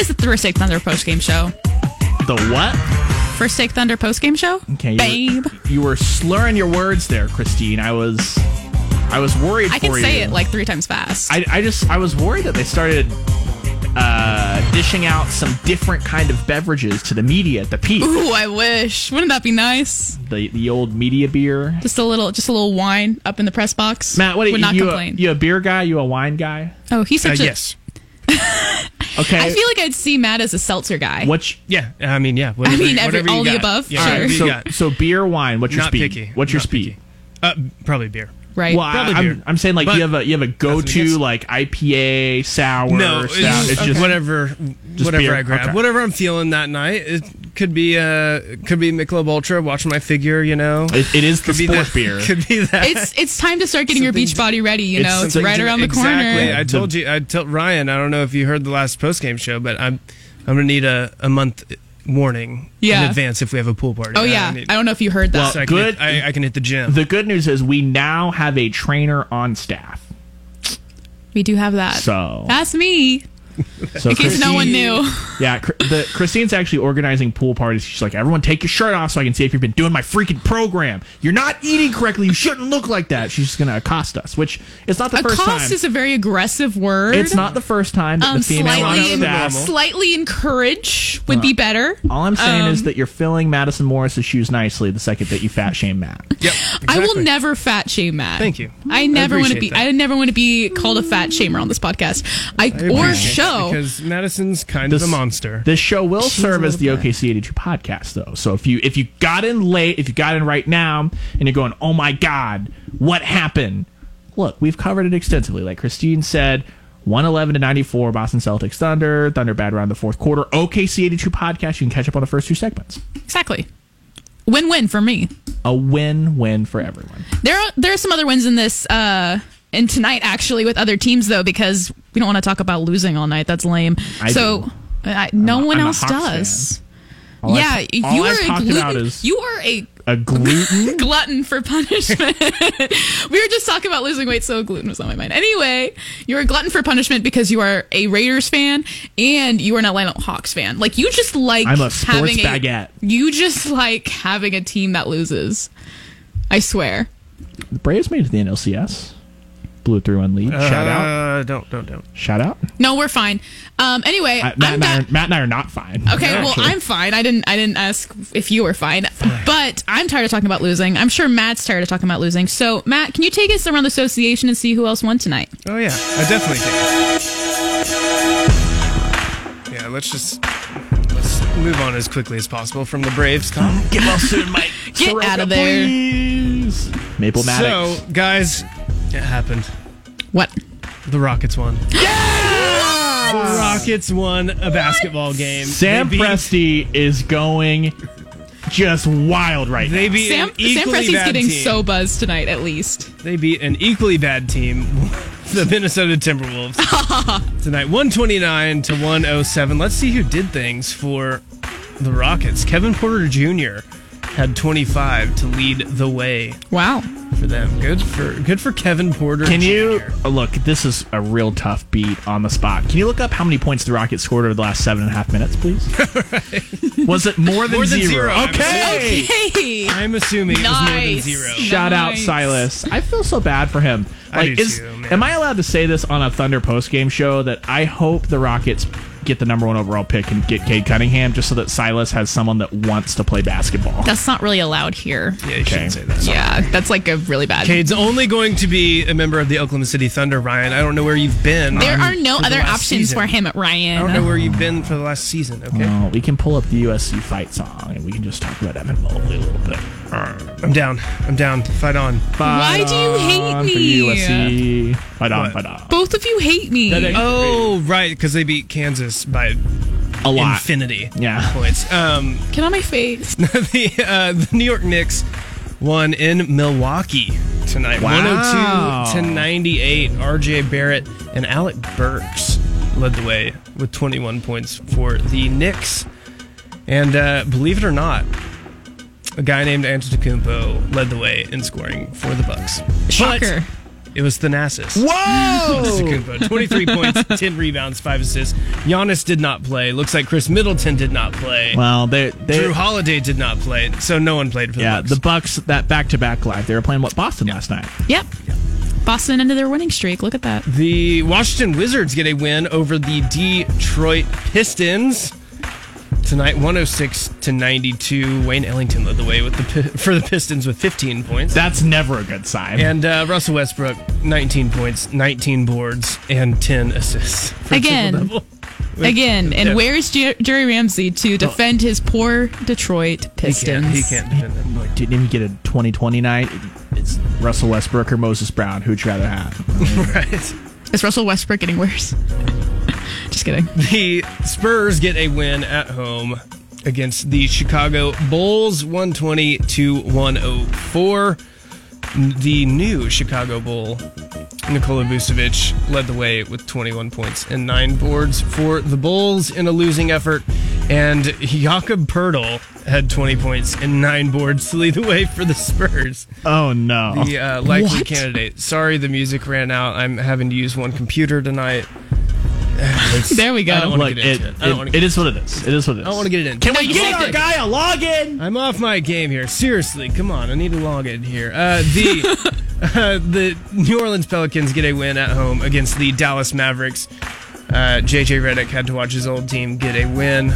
It's the First Take Thunder post game show. The what? First Take Thunder post game show. Okay, babe. You were, you were, slurring your words there, Christine. I was, I was worried. I can say you. it like three times fast. I, I just, I was worried that they started uh, dishing out some different kind of beverages to the media at the Peake. Ooh, I wish. Wouldn't that be nice? The the old media beer. Just a little, just a little wine up in the press box. Matt, what would you, not you complain. A, you a beer guy? You a wine guy? Oh, he's such uh, a yes. Okay. I feel like I'd see Matt as a seltzer guy. What's Yeah, I mean, yeah. I mean, every, whatever you all the got. above. Yeah, sure. whatever you so so beer, wine. What's your Not speed? picky. What's your Not speed? Uh, probably beer. Right. Well, I, Probably I'm, beer. I'm saying like But- you have a you have a go to like IPA sour. No, stout. it's, It's just whatever, whatever beer? I grab, Okay. whatever I'm feeling that night. It could be uh, could be Michelob Ultra. Watching my figure, you know. it, it is the Could be sport that. beer. Could be that. it's it's time to start getting your beach body ready. You It's know, it's, right to- around the exactly. corner. I told you. I told Ryan. I don't know if you heard the last post game show, but I'm I'm gonna need a, a month warning Yeah. in advance if we have a pool party. Oh yeah, need- I don't know if you heard that. so I can good- hit- I, I can hit the gym. The good news is we now have a trainer on staff. we do have that. So That's me. So In case no one knew. Yeah, the Christine's actually organizing pool parties. She's like, everyone take your shirt off so I can see if you've been doing my freaking program. You're not eating correctly. You shouldn't look like that. She's just gonna accost us, which it's not the A first time. time. is a very aggressive word. it's not the first time that um, the female on slightly, staff. slightly encourage would be better. All I'm saying Um, is that you're filling Madison Morris's shoes nicely the second that you fat shame Matt. Yep. I will never fat shame Matt. Thank you. I never want to be. that. I never want to be called a fat shamer on this podcast. I, I or appreciate it show. because Madison's kind This- of a monster. This show will serve as the OKC 82 podcast, though. So if you if you got in late, if you got in right now, and you're going, "Oh my God, what happened?" Look, we've covered it extensively. Like Christine said, 111 to 94, Boston Celtics Thunder, Thunder bad around the fourth quarter. OKC 82 podcast. You can catch up on the first two segments. exactly. Win-win for me. A win-win for everyone. There are there are some other wins in this uh in tonight actually with other teams though because we don't want to talk about losing all night. That's lame. I so. I, no a- one I'm else does. All yeah, I've- you all are I've a gluten. about is you are a a gluten. glutton for punishment. we were just talking about losing weight, so gluten was on my mind. Anyway, you're a glutton for punishment because you are a Raiders fan and you are an Atlanta Hawks fan. Like you just like I'm a sports having baguette. You just like having a team that loses. I swear. the Braves made it to the NLCS. Blew a three-one lead. Shout out! Uh, don't, don't, don't. Shout out! No, we're fine. Um. Anyway, Uh, Matt, I'm and I back- are, Matt and I are not fine. Okay, well, Actually. I'm fine. I didn't. I didn't ask if you were fine, but I'm tired of talking about losing. I'm sure Matt's tired of talking about losing. So, Matt, can you take us around the association and see who else won tonight? Oh yeah, I definitely can. Yeah, let's just let's move on as quickly as possible from the Braves. Tom. Get well soon, Mike. Get Soroka, out of there. Please. Maple So, Maddox. guys, it happened. What? The Rockets won. The Rockets won a basketball game. Sam They beat- Presti is going just wild right They now. beat Sam an Sam equally Presti's bad getting team. so buzzed tonight. At least They beat an equally bad team, the Minnesota Timberwolves, tonight, 129 to 107. Let's see who did things for the Rockets. Kevin Porter Jr. had 25 to lead the way wow. for them. Good for good for Kevin Porter. Can you Jr.. oh, look? This is a real tough beat on the spot. Can you look up how many points the Rockets scored over the last seven and a half minutes, please? Was it more than More than zero? zero, I'm Okay. I'm assuming it was more than Nice. zero. Shout out Silas. I feel so bad for him. I Like, do is too, man. am I allowed to say this on a Thunder post game show that I hope the Rockets get the number one overall pick and get Cade Cunningham just so that Silas has someone that wants to play basketball. That's not really allowed here. Yeah, you shouldn't say that. Yeah, that's like a really bad. Cade's only going to be a member of the Oklahoma City Thunder, Ryan. I don't know where you've been. There um, are no other options season. for him, Ryan. I don't know Ryan. where you've been for the last season, okay? Well, we can pull up the USC fight song and we can just talk about Evan Mobley a little bit. I'm down. I'm down. Fight on. Why do you hate on me? For USC. Fight on, What? fight on. Both of you hate me. Oh, right, because they beat Kansas by A lot. infinity Yeah. points. Um, Get on my face. the, uh, the New York Knicks won in Milwaukee tonight. Wow. 102 to 98. RJ Barrett and Alec Burks led the way with 21 points for the Knicks. And uh, believe it or not, a guy named Antetokounmpo led the way in scoring for the Bucks. Shocker. But it was Thanasis. Whoa! Antetokounmpo, 23 points, 10 rebounds, 5 assists. Giannis did not play. Looks like Khris Middleton did not play. Well, they they Jrue Holiday did not play, so no one played for the yeah Bucks. the Bucks that back to back live. They were playing what Boston last night. Yep. Boston ended their winning streak. Look at that. The Washington Wizards get a win over the Detroit Pistons tonight, 106 to 92. Wayne Ellington led the way with the for the Pistons with 15 points, That's never a good sign. and uh, Russell Westbrook 19 points, 19 boards, and 10 assists. for Again. triple-double. again. And where's Jerry Ramsey to defend his poor Detroit Pistons? He can't, he can't defend them. Didn't even get a 2020 night. It's Russell Westbrook or Moses Brown. Who'd you rather have? right. Is Russell Westbrook getting worse? Just kidding. The Spurs get a win at home against the Chicago Bulls, 120 to 104. The new Chicago Bull, Nikola Vucevic, led the way with 21 points and nine boards for the Bulls in a losing effort. And Jakob Poeltl had 20 points and nine boards to lead the way for the Spurs. Oh, no. The uh, likely What? candidate. Sorry, the music ran out. I'm having to use one computer tonight. There we go. I don't want to Look, get it, into it. I don't want it, to it is what it is. It is what it is. I don't want to get it in. Can we you get our it. guy a login? I'm off my game here. Seriously, come on. I need to log in here. Uh, the uh, the New Orleans Pelicans get a win at home against the Dallas Mavericks. Uh, JJ Redick had to watch his old team get a win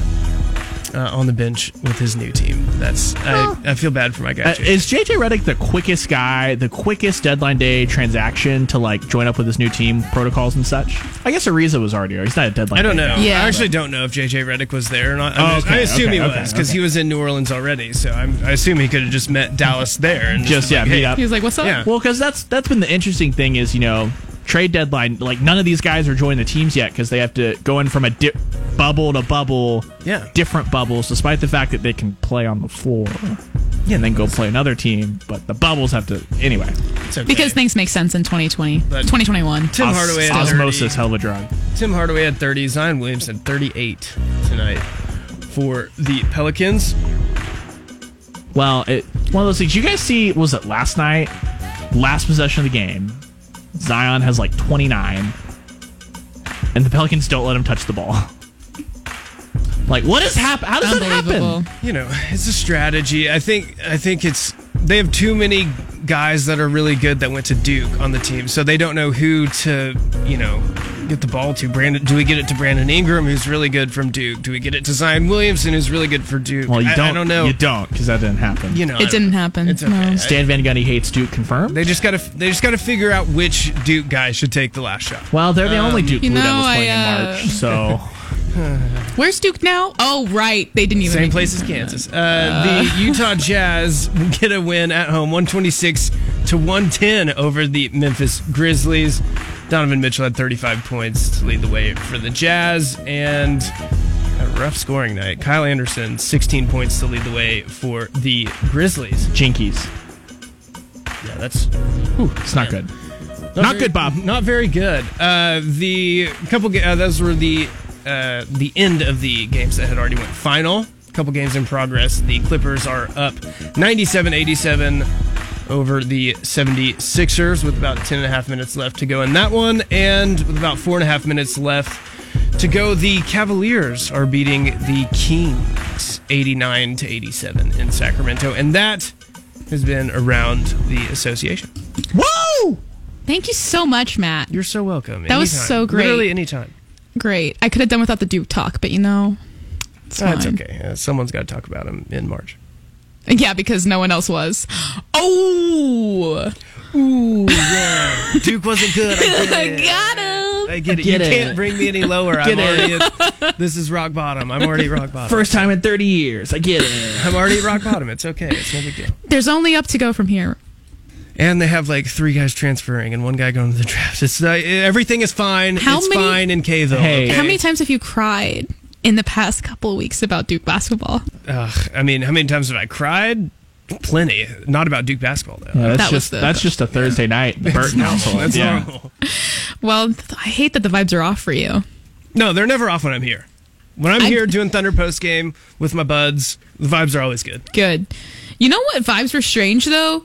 uh, on the bench with his new team. That's I, I feel bad for my guy. Uh, is JJ Redick the quickest guy, the quickest deadline day transaction to like join up with his new team protocols and such? I guess Ariza was already. He's not a deadline. I don't know. guy. Yeah. I actually don't know if JJ Redick was there or not. I, mean, Oh, okay, I assume okay, he was because okay. he was in New Orleans already. So I'm, I assume he could have just met Dallas there and Just, been yeah, like, meet hey, up. He was like, "What's up?" Yeah. Well, because that's that's been the interesting thing is you know trade deadline like none of these guys are joining the teams yet because they have to go in from a di- bubble to bubble, Yeah. different bubbles, despite the fact that they can play on the floor, yeah, and then go play another team. But the bubbles have to anyway. It's okay. Because things make sense in 2020, But- 2021. Tim Os- Hardaway had osmosis, 30. hell of a drug. Tim Hardaway had 30. Zion Williams had 38 tonight for the Pelicans. Well, it one of those things. You guys see? Was it last night? Last possession of the game, Zion has like 29, and the Pelicans don't let him touch the ball. Like, what has happened? How does that happen? You know, it's a strategy. I think. I think it's they have too many guys that are really good that went to Duke on the team, so they don't know who to, you know, get the ball to. Brandon, do we get it to Brandon Ingram, who's really good from Duke? Do we get it to Zion Williamson, who's really good for Duke? Well, you I, don't. I don't know. You don't because that didn't happen. You know, It don't- didn't happen. It's okay. No. Stan Van Gundy hates Duke. Confirmed. They just gotta. They just gotta figure out which Duke guy should take the last shot. well, they're the only Duke you Blue know, Devils I, playing uh, in March, so Where's Duke now? Oh, right. They didn't even Same place as Kansas. Uh, the Utah Jazz get a win at home, 126 to 110 over the Memphis Grizzlies. Donovan Mitchell had 35 points to lead the way for the Jazz, and a rough scoring night. Kyle Anderson, 16 points to lead the way for the Grizzlies. Jinkies. Yeah, that's It's not good. Not very- good, Bob. Not very good. Uh, the couple uh, those were the uh, the end of the games that had already went final. A Couple games in progress. The Clippers are up 97-87 over the 76ers with about 10 and a half minutes left to go in that one and with about four and a half minutes left to go the Cavaliers are beating the Kings 89 to 87 in Sacramento and that has been around the association. Woo! Thank you so much, Matt. You're so welcome. That was so great. Literally anytime. Great. I could have done without the Duke talk, but you know, it's That's fine. okay. Uh, someone's got to talk about him in March. Yeah, because no one else was. Oh, Ooh, yeah. Duke wasn't good. I I get it. got him. I get it. Get you it. can't bring me any lower. I'm Get it. already at, this is rock bottom. I'm already rock bottom. First time in 30 years. I get it. I'm already rock bottom. It's okay. It's no big deal. There's only up to go from here. And they have like three guys transferring and one guy going to the draft. It's uh, everything is fine. How it's many- fine in Kville. Hey. okay? How many times have you cried in the past couple of weeks about Duke basketball? Ugh, I mean, how many times have I cried? Plenty. Not about Duke basketball though. Yeah, that's That was just the- that's just a Thursday night. The Burton household. That's yeah. normal. Well, I hate that the vibes are off for you. No, they're never off when I'm here. When I'm I- here doing Thunder post game with my buds, the vibes are always good. Good. You know what vibes were strange though?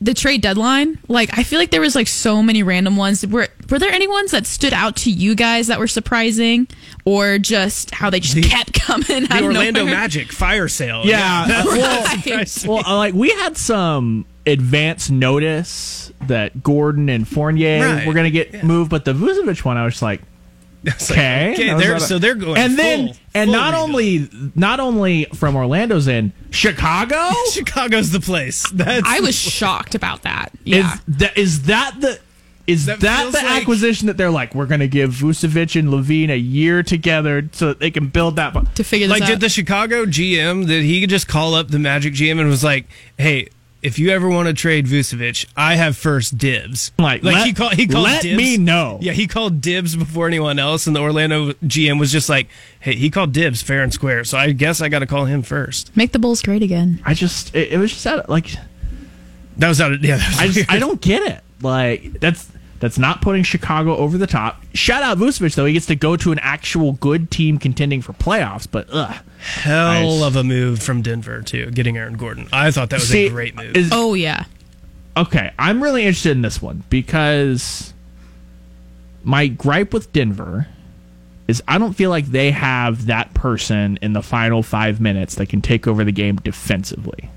The trade deadline. Like I feel like there was like so many random ones. Were were there any ones that stood out to you guys that were surprising, or just how they just kept coming out The of Orlando nowhere? Magic fire sale. Yeah, that's uh, what well- surprised me. Well, uh, like we had some advance notice that Gordon and Fournier Right, were going to get yeah. moved, but the Vucevic one, I was like, It's like, okay, okay, That was they're, so they're going. and then full- and full not rebuild. only not only from Orlando's end, Chicago Chicago's the place. That's I was shocked about that. Yeah. is that is that the is that, that the like, acquisition that they're like, we're going to give Vucevic and LaVine a year together so that they can build that to figure like, out. Like did the Chicago GM did he just call up the Magic GM and was like, hey, if you ever want to trade Vucevic, I have first dibs. Like, like let, he called he called let dibs. me know. Yeah, he called dibs before anyone else, and the Orlando GM was just like, "Hey, he called dibs fair and square." So I guess I got to call him first. Make the Bulls great again. I just it, it was just out, like that was out. Of, yeah, I just, I don't get it. Like that's that's not putting Chicago over the top. Shout out Vucevic though; he gets to go to an actual good team contending for playoffs. But ugh, hell of a move from Denver too, getting Aaron Gordon. I thought that was See, a great move. Is, oh yeah. Okay, I'm really interested in this one because my gripe with Denver is I don't feel like they have that person in the final five minutes that can take over the game defensively.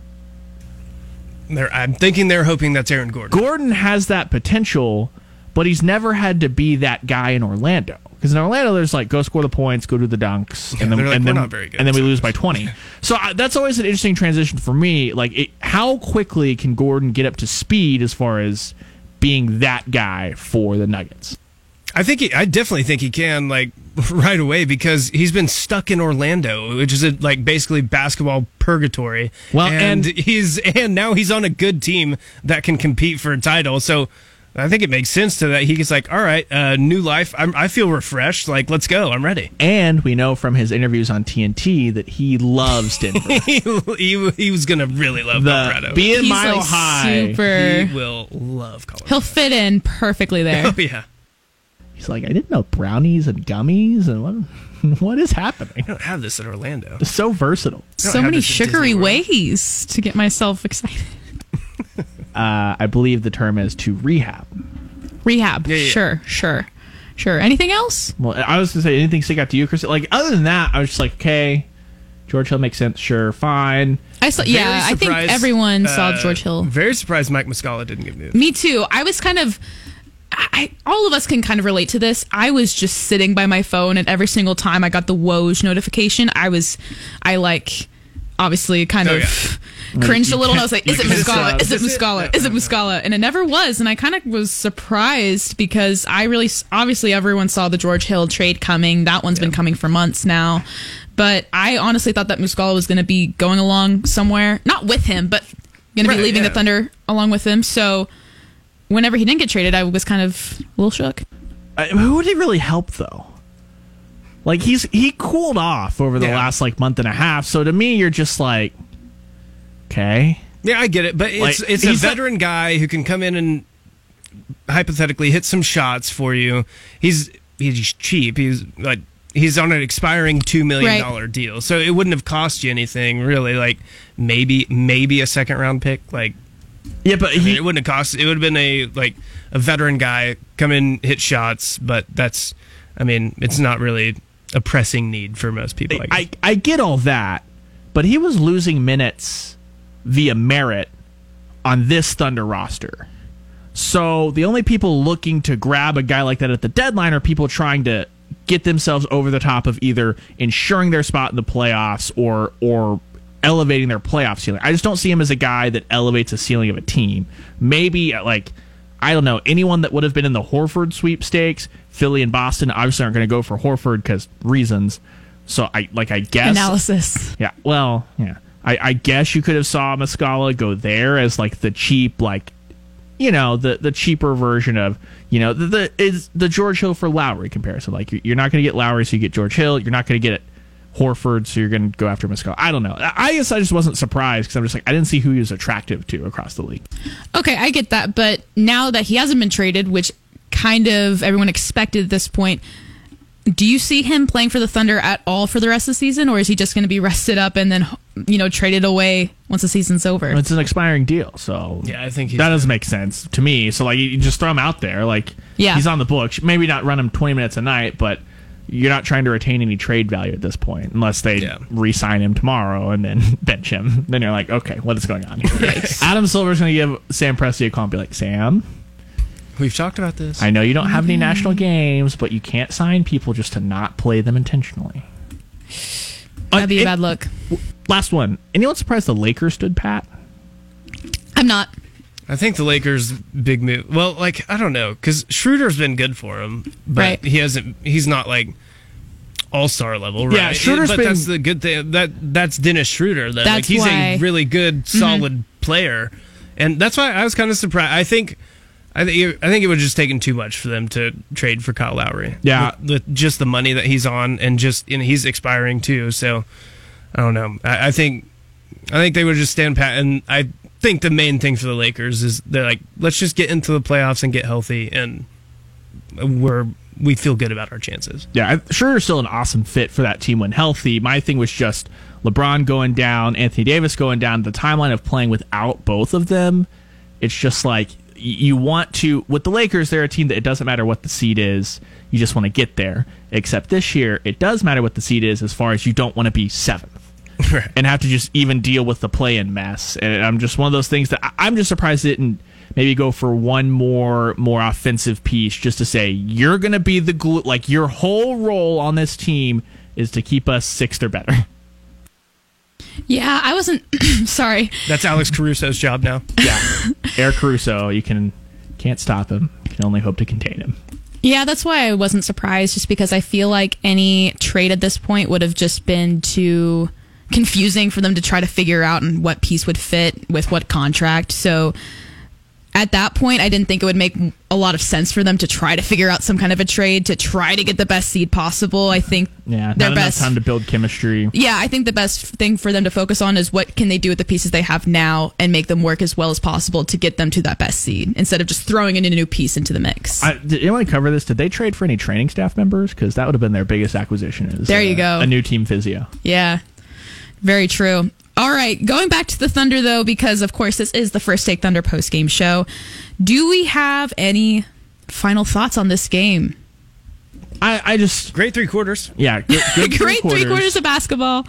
They're, I'm thinking they're hoping that's Aaron Gordon. Gordon has that potential, but he's never had to be that guy in Orlando. Because in Orlando, there's like go score the points, go do the dunks, yeah, and then like, and then, and then we lose by twenty. So uh, that's always an interesting transition for me. Like, it, how quickly can Gordon get up to speed as far as being that guy for the Nuggets? I think he, I definitely think he can like right away because he's been stuck in Orlando, which is a, like basically basketball purgatory. Well, and, and he's and now he's on a good team that can compete for a title. So I think it makes sense to that. He's like, all right, uh, new life. I'm, i feel refreshed. Like, let's go. I'm ready. And we know from his interviews on TNT that he loves Denver. he, he, he, was going to really love the, Colorado. Being He's mile like high. Super, he will love Colorado. He'll fit in perfectly there. Oh, yeah. He's like, I didn't know brownies and gummies and what what is happening? I don't have this in Orlando. It's so versatile. So many sugary ways to get myself excited. Uh, I believe the term is to rehab. Rehab. Yeah, yeah. Sure, sure, sure. Anything else? Well, I was gonna say anything stick out to you, Chris. Like other than that, I was just like, okay, George Hill makes sense. Sure, fine. I saw. yeah, I think everyone uh, saw George Hill. Very surprised Mike Muscala didn't get moved. Me too. I was kind of. I, all of us can kind of relate to this. I was just sitting by my phone, and every single time I got the Woj notification, I was, I like, obviously kind oh, of. Yeah cringed a little and I was like, is it Muscala? Is it Muscala? Is it Muscala? And it never was. And I kind of was surprised because I really, obviously, everyone saw the George Hill trade coming. That one's yeah. been coming for months now. But I honestly thought that Muscala was going to be going along somewhere, not with him, but going to be leaving yeah. the Thunder along with him. So whenever he didn't get traded, I was kind of a little shook. Uh, who would he really help though? Like he's he cooled off over the yeah. last like month and a half. So to me, you're just like, Okay. Yeah, I get it, but it's like, it's a veteran not, guy who can come in and hypothetically hit some shots for you. He's he's cheap. He's like he's on an expiring two million dollar right. deal, so it wouldn't have cost you anything really. Like maybe maybe a second round pick. Like yeah, but he, mean, it wouldn't have cost. It would have been a like a veteran guy come in hit shots, but that's I mean it's not really a pressing need for most people. I I, I get all that, but he was losing minutes via merit on this Thunder roster. So the only people looking to grab a guy like that at the deadline are people trying to get themselves over the top of either ensuring their spot in the playoffs or or elevating their playoff ceiling. I just don't see him as a guy that elevates the ceiling of a team. Maybe uh, like I don't know anyone that would have been in the Horford sweepstakes. Philly and Boston obviously aren't going to go for Horford because reasons. So I like I guess analysis. Yeah. Well, yeah. I, I guess you could have saw Muscala go there as like the cheap, like you know, the the cheaper version of you know the, the is the George Hill for Lowry comparison. Like you're not going to get Lowry, so you get George Hill. You're not going to get Horford, so you're going to go after Muscala. I don't know. I guess I just wasn't surprised because I'm just like I didn't see who he was attractive to across the league. Okay, I get that, but now that he hasn't been traded, which kind of everyone expected at this point do you see him playing for the Thunder at all for the rest of the season, or is he just going to be rested up and then you know traded away once the season's over? It's an expiring deal, so yeah, I think that doesn't make sense to me. So like, you just throw him out there, like yeah. he's on the books. Maybe not run him twenty minutes a night, but you're not trying to retain any trade value at this point, unless they yeah. re-sign him tomorrow and then bench him. Then you're like, okay, what is going on here? Adam Silver's going to give Sam Presti a call and be like, Sam, We've talked about this. I know you don't have any national games, but you can't sign people just to not play them intentionally. That'd be a bad look. Last one. Anyone surprised the Lakers stood pat? I'm not. I think the Lakers' big move. Well, like I don't know, because Schroeder's been good for him, but right. he hasn't. He's not like all star level, right? Yeah, Schroeder's but been, that's the good thing. That that's Dennis Schroeder. That like, he's why. a really good, mm-hmm. solid mm-hmm. player, and that's why I was kind of surprised. I think. I think I think it would just taken too much for them to trade for Kyle Lowry. Yeah, with, with just the money that he's on, and just know, he's expiring too. So I don't know. I, I think I think they would just stand pat, and I think the main thing for the Lakers is they're like, let's just get into the playoffs and get healthy, and we're we feel good about our chances. Yeah, sure, still an awesome fit for that team when healthy. My thing was just LeBron going down, Anthony Davis going down. The timeline of playing without both of them, it's just like you want to. With the Lakers, they're a team that it doesn't matter what the seed is, you just want to get there. Except this year, it does matter what the seed is as far as you don't want to be seventh. Right. and have to just even deal with the play-in mess. And I'm just one of those things that I'm just surprised it didn't maybe go for one more more offensive piece just to say you're going to be the glue. Like your whole role on this team is to keep us sixth or better. Yeah, I wasn't sorry. That's Alex Caruso's job now. Yeah, Eric Caruso. You can can't stop him. You can only hope to contain him. Yeah, that's why I wasn't surprised. Just because I feel like any trade at this point would have just been too confusing for them to try to figure out and what piece would fit with what contract. So at that point, I didn't think it would make a lot of sense for them to try to figure out some kind of a trade to try to get the best seed possible. I think yeah, their best time to build chemistry. Yeah, I think the best thing for them to focus on is what can they do with the pieces they have now and make them work as well as possible to get them to that best seed instead of just throwing in a new piece into the mix. I, did anyone cover this? Did they trade for any training staff members? Because that would have been their biggest acquisition. Is there uh, you go, a new team physio. Yeah, very true. All right, going back to the Thunder though, because of course this is the first Take Thunder post game show. Do we have any final thoughts on this game? I, I just great three quarters. Yeah, good, good great three quarters of basketball,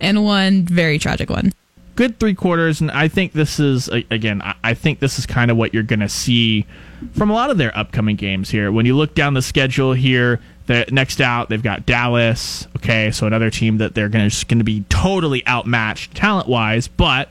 and one very tragic one. Good three quarters, and I think this is again. I think this is kind of what you're going to see from a lot of their upcoming games here. When you look down the schedule here, the next out they've got Dallas. Okay, so another team that they're going to going to be totally outmatched talent wise, but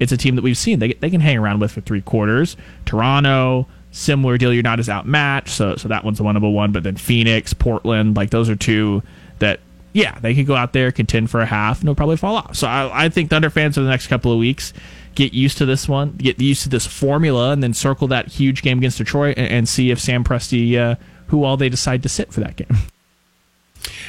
it's a team that we've seen they they can hang around with for three quarters. Toronto, similar deal. You're not as outmatched, so so that one's a winnable one. But then Phoenix, Portland, like those are two that yeah they could go out there contend for a half and they'll probably fall off. So I, I think Thunder fans for the next couple of weeks get used to this one, get used to this formula, and then circle that huge game against Detroit and, and see if Sam Presti. Uh, who all they decide to sit for that game.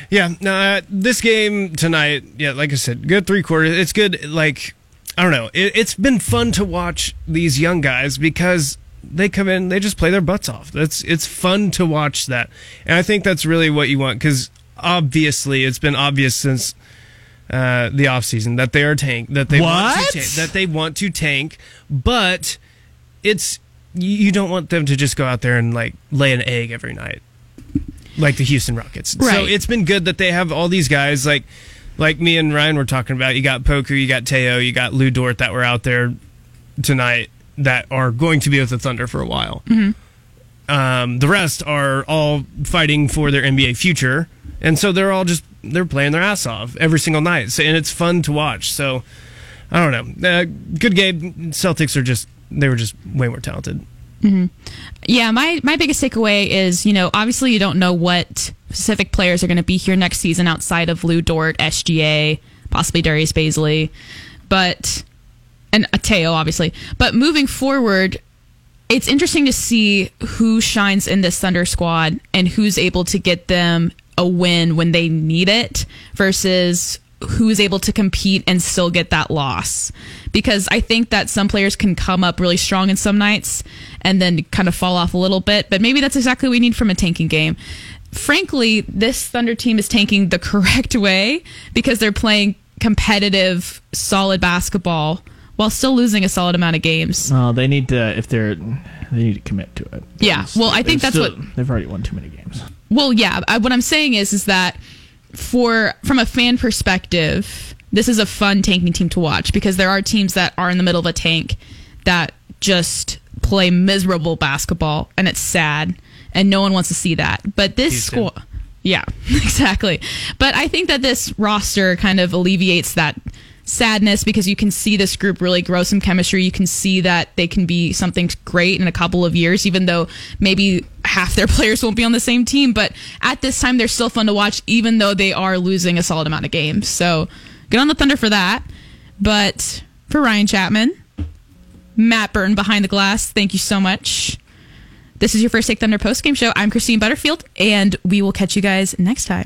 Yeah, uh, this game tonight, yeah, like I said, good three quarters. It's good. Like I don't know, it, it's been fun to watch these young guys because they come in, they just play their butts off. That's it's fun to watch that, and I think that's really what you want because obviously it's been obvious since uh, the offseason that they are tank that they what? want to tank, that they want to tank, but it's you don't want them to just go out there and like lay an egg every night like the Houston Rockets. Right. So it's been good that they have all these guys like like me and Ryan were talking about. You got Poku, you got Teo, you got Lu Dort that were out there tonight that are going to be with the Thunder for a while. Mm-hmm. Um, the rest are all fighting for their NBA future, and so they're all just they're playing their ass off every single night, so, and it's fun to watch. So I don't know, uh, good game. Celtics are just they were just way more talented. Mm-hmm. Yeah, my my biggest takeaway is you know obviously you don't know what specific players are going to be here next season outside of Lu Dort, SGA, possibly Darius Bazley, but and Teo obviously. But moving forward, it's interesting to see who shines in this Thunder squad and who's able to get them a win when they need it versus who's able to compete and still get that loss. Because I think that some players can come up really strong in some nights and then kind of fall off a little bit, but maybe that's exactly what we need from a tanking game. Frankly, this Thunder team is tanking the correct way because they're playing competitive, solid basketball while still losing a solid amount of games. Oh, they need to if they're they need to commit to it. Yeah, well, I think that's still, what they've already won too many games. Well, yeah, I, what I'm saying is is that for from a fan perspective, this is a fun tanking team to watch because there are teams that are in the middle of a tank that just play miserable basketball and it's sad and no one wants to see that. But this squad yeah, exactly. But I think that this roster kind of alleviates that sadness because you can see this group really grow some chemistry. You can see that they can be something great in a couple of years, even though maybe half their players won't be on the same team. But at this time, they're still fun to watch, even though they are losing a solid amount of games. So good on the Thunder for that. But for Ryan Chapman, Matt Burton behind the glass, thank you so much. This is your first Take Thunder post game show. I'm Christine Butterfield, and we will catch you guys next time.